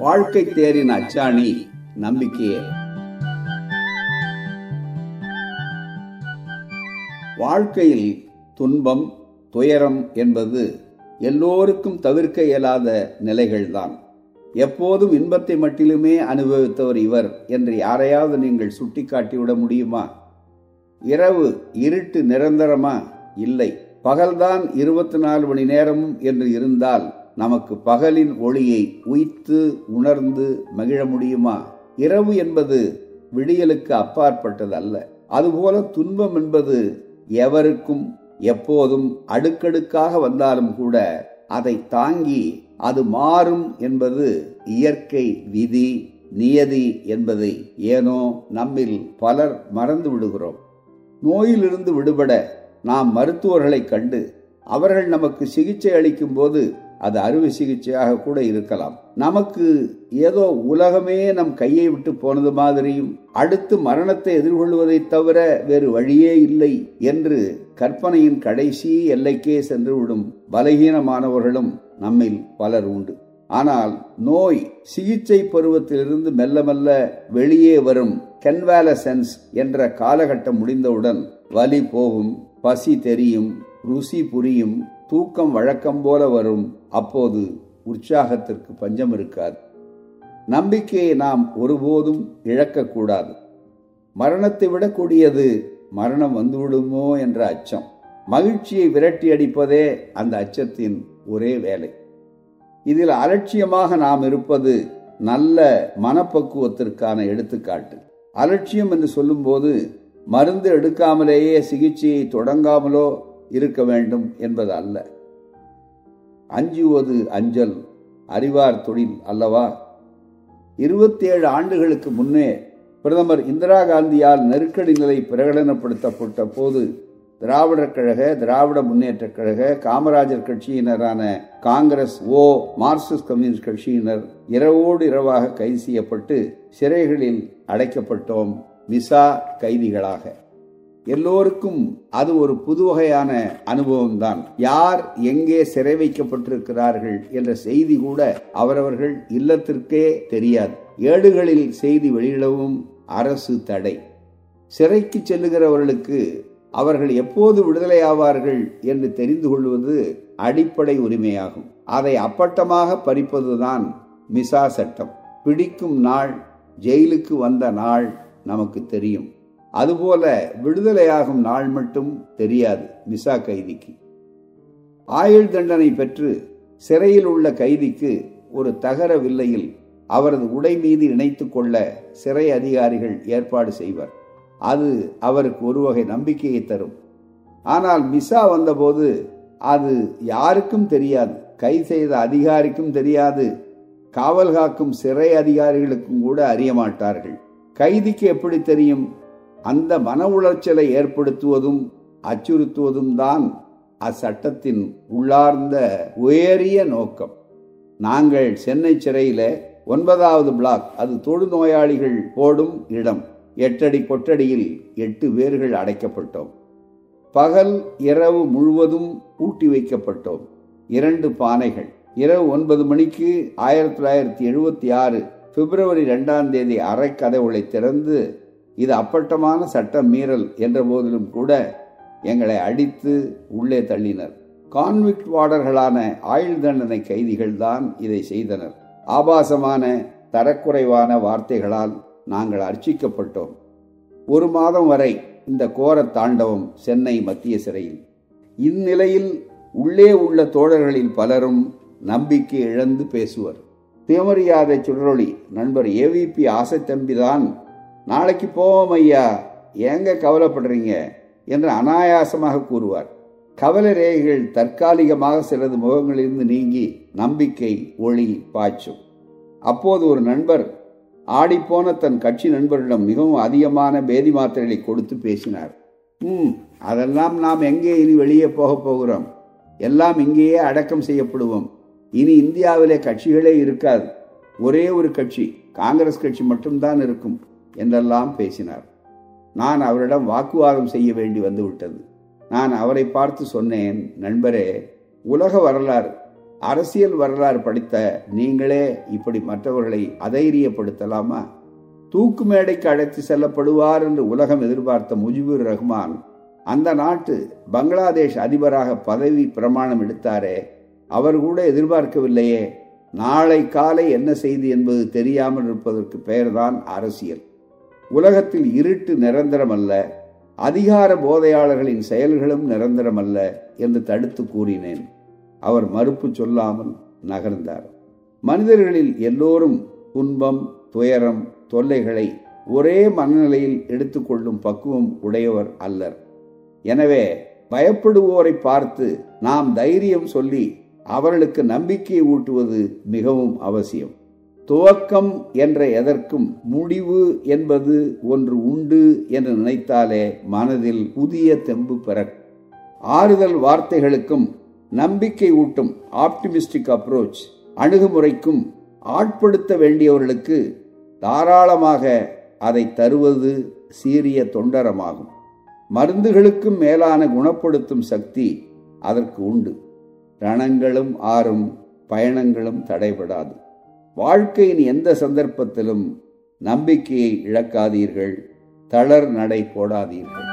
வாழ்க்கை தேரின் அச்சாணி நம்பிக்கையே. வாழ்க்கையில் துன்பம் துயரம் என்பது எல்லோருக்கும் தவிர்க்க இயலாத நிலைகள்தான். எப்போதும் இன்பத்தை மட்டிலுமே அனுபவித்தவர் இவர் என்று யாரையாவது நீங்கள் சுட்டிக்காட்டிவிட முடியுமா? இரவு இருட்டு நிரந்தரமா? இல்லை. பகல்தான் இருபத்தி நாலு மணி நேரமும் என்று இருந்தால் நமக்கு பகலின் ஒளியை உய்த்து உணர்ந்து மகிழ முடியுமா? இரவு என்பது விடியலுக்கு அப்பாற்பட்டது அல்ல அதுபோல துன்பம் என்பது எவருக்கும் எப்போதும் அடுக்கடுக்காக வந்தாலும் கூட அதை தாங்கி அது மாறும் என்பது இயற்கை விதி நியதி என்பதை ஏனோ நம்மில் பலர் மறந்து விடுகிறோம். நோயிலிருந்து விடுபட நாம் மருத்துவர்களை கண்டு அவர்கள் நமக்கு சிகிச்சை அளிக்கும் போது அது அறுவை சிகிச்சையாக கூட இருக்கலாம். நமக்கு ஏதோ உலகமே நம் கையை விட்டு போனது மாதிரியும் அடுத்து மரணத்தை எதிர்கொள்வதைத் தவிர வேறு வழியே இல்லை என்று கற்பனையின் கடைசி எல்லைக்கே சென்றுவிடும் பலகீனமானவர்களும் நம்மில் பலர் உண்டு. ஆனால் நோய் சிகிச்சை பருவத்திலிருந்து மெல்ல மெல்ல வெளியே வரும் கென்வாலசென்ஸ் என்ற காலகட்டம் முடிந்தவுடன் வலி போகும் பசி தெரியும் ருசி புரியும் தூக்கம் வழக்கம் போல வரும். அப்போது உற்சாகத்திற்கு பஞ்சம் இருக்காது. நம்பிக்கையை நாம் ஒருபோதும் இழக்கக்கூடாது மரணத்தை விடக்கூடியது மரணம் வந்துவிடுமோ என்ற அச்சம். மகிழ்ச்சியை விரட்டி அடிப்பதே அந்த அச்சத்தின் ஒரே வேலை. இதில் அலட்சியமாக நாம் இருப்பது நல்ல மனப்பக்குவத்திற்கான எடுத்துக்காட்டு. அலட்சியம் என்று சொல்லும்போது மருந்து எடுக்காமலேயே சிகிச்சையை தொடங்காமலோ இருக்க வேண்டும் என்பது அல்ல. அஞ்சுவது அஞ்சல் அறிவார் தொழில் அல்லவா? இருபத்தி ஏழு ஆண்டுகளுக்கு முன்னே பிரதமர் இந்திரா காந்தியால் நெருக்கடி நிலை பிரகடனப்படுத்தப்பட்ட போது திராவிடர் கழக திராவிட முன்னேற்ற கழக காமராஜர் கட்சியினரான காங்கிரஸ் ஓ மார்க்சிஸ்ட் கம்யூனிஸ்ட் கட்சியினர் இரவோடு இரவாக கைது செய்யப்பட்டு சிறைகளில் அடைக்கப்பட்டோம். விசா கைதிகளாக. எல்லோருக்கும் அது ஒரு புது வகையான அனுபவம் தான் யார் எங்கே சிறை வைக்கப்பட்டிருக்கிறார்கள் என்ற செய்தி கூட அவரவர்கள் இல்லத்திற்கே தெரியாது. ஏடுகளில் செய்தி வெளியிடவும் அரசு தடை. சிறைக்கு செல்லுகிறவர்களுக்கு அவர்கள் எப்போது விடுதலை ஆவார்கள் என்று தெரிந்து கொள்வது அடிப்படை உரிமையாகும். அதை அப்பட்டமாக பறிப்பதுதான் மிசா சட்டம். பிடிக்கும் நாள் ஜெயிலுக்கு வந்த நாள் நமக்கு தெரியும். அதுபோல விடுதலையாகும் நாள் மட்டும் தெரியாது மிசா கைதிக்கு. ஆயுள் தண்டனை பெற்று சிறையில் உள்ள கைதிக்கு ஒரு தகர வில்லையில் அவரது உடை மீது இணைத்து கொள்ள சிறை அதிகாரிகள் ஏற்பாடு செய்வர். அது அவருக்கு ஒரு வகை நம்பிக்கையை தரும். ஆனால் மிசா வந்தபோது அது யாருக்கும் தெரியாது கை செய்த அதிகாரிக்கும் தெரியாது காவல் காக்கும் சிறை அதிகாரிகளுக்கும் கூட அறிய மாட்டார்கள். கைதிக்கு எப்படி தெரியும்? அந்த மன உளைச்சலை ஏற்படுத்துவதும் அச்சுறுத்துவதும் தான் அச்சட்டத்தின் உள்ளார்ந்த உயரிய நோக்கம். நாங்கள் சென்னை சிறையில் ஒன்பதாவது பிளாக் அது தொழுநோயாளிகள் போடும் இடம். எட்டடி கொட்டடியில் எட்டு பேர்கள் அடைக்கப்பட்டோம். பகல் இரவு முழுவதும் பூட்டி வைக்கப்பட்டோம். இரண்டு பானைகள். இரவு ஒன்பது மணிக்கு ஆயிரத்தி தொள்ளாயிரத்தி எழுபத்தி ஆறு பிப்ரவரி ரெண்டாம் தேதி அரைக்கதவுகளை திறந்து இது அப்பட்டமான சட்ட மீறல் என்ற போதிலும் கூட எங்களை அடித்து உள்ளே தள்ளினர். கான்விக்ட் வார்டர்களான ஆயுள் தண்டனை கைதிகள் தான் இதை செய்தனர். ஆபாசமான தரக்குறைவான வார்த்தைகளால் நாங்கள் அர்ச்சிக்கப்பட்டோம். ஒரு மாதம் வரை இந்த கோர தாண்டவம் சென்னை மத்திய சிறையில். இந்நிலையில் உள்ளே உள்ள தோழர்களில் பலரும் நம்பிக்கை இழந்து பேசுவர். சுயமரியாதை சுடரொளி நண்பர் ஏவிபி ஆசை தம்பிதான் நாளைக்கு போவோம் ஐயா. ஏங்க கவலைப்படுறீங்க? என்று அனாயாசமாக கூறுவார். கவலை ரேகைகள் தற்காலிகமாக சிலது முகங்களிலிருந்து நீங்கி நம்பிக்கை ஒளி பாய்ச்சும். அப்போது ஒரு நண்பர் ஆடிப்போன தன் கட்சி நண்பரிடம் மிகவும் அதிகமான பேதி மாத்திரைகளை கொடுத்து பேசினார். ம் அதெல்லாம் நாம் எங்கே இனி வெளியே போக போகிறோம்? எல்லாம் இங்கேயே அடக்கம் செய்யப்படுவோம். இனி இந்தியாவிலே கட்சிகளே இருக்காது. ஒரே ஒரு கட்சி காங்கிரஸ் கட்சி மட்டும்தான் இருக்கும். என்றெல்லாம் பேசினார். நான் அவரிடம் வாக்குவாதம் செய்ய வேண்டி வந்துவிட்டது நான் அவரை பார்த்து சொன்னேன் நண்பரே உலக வரலாறு அரசியல் வரலாறு படித்த நீங்களே இப்படி மற்றவர்களை அதைரியப்படுத்தலாமா? தூக்கு மேடைக்கு அழைத்து செல்லப்படுவார் என்று உலகம் எதிர்பார்த்த முஜிபுர் ரஹ்மான் அந்த நாட்டு பங்களாதேஷ் அதிபராக பதவி பிரமாணம் எடுத்தாரே அவர் கூட எதிர்பார்க்கவில்லையே. நாளை காலை என்ன செய்தி என்பது தெரியாமல் இருப்பதற்கு பெயர்தான் அரசியல். உலகத்தில் இருட்டு நிரந்தரமல்ல அதிகார போதையாளர்களின் செயல்களும் நிரந்தரமல்ல என்று தடுத்து கூறினேன். அவர் மறுப்பு சொல்லாமல் நகர்ந்தார். மனிதர்களில் எல்லோரும் துன்பம் துயரம் தொல்லைகளை ஒரே மனநிலையில் எடுத்துக்கொள்ளும் பக்குவம் உடையவர் அல்லர். எனவே பயப்படுவோரை பார்த்து நாம் தைரியம் சொல்லி அவர்களுக்கு நம்பிக்கையை ஊட்டுவது மிகவும் அவசியம். துவக்கம் என்ற எதற்கும் முடிவு என்பது ஒன்று உண்டு என்று நினைத்தாலே மனதில் புதிய தெம்பு பெற ஆறுதல் வார்த்தைகளுக்கும் நம்பிக்கை ஊட்டும் ஆப்டிமிஸ்டிக் அப்ரோச் அணுகுமுறைக்கும் ஆட்படுத்த வேண்டியவர்களுக்கு தாராளமாக அதை தருவது சீரிய தொண்டரமாகும். மருந்துகளுக்கும் மேலான குணப்படுத்தும் சக்தி அதற்கு உண்டு. ரணங்களும் ஆறும் பயணங்களும் தடைபடாது. வாழ்க்கையின் எந்த சந்தர்ப்பத்திலும் நம்பிக்கையை இழக்காதீர்கள் தளர் நடை போடாதீர்கள்.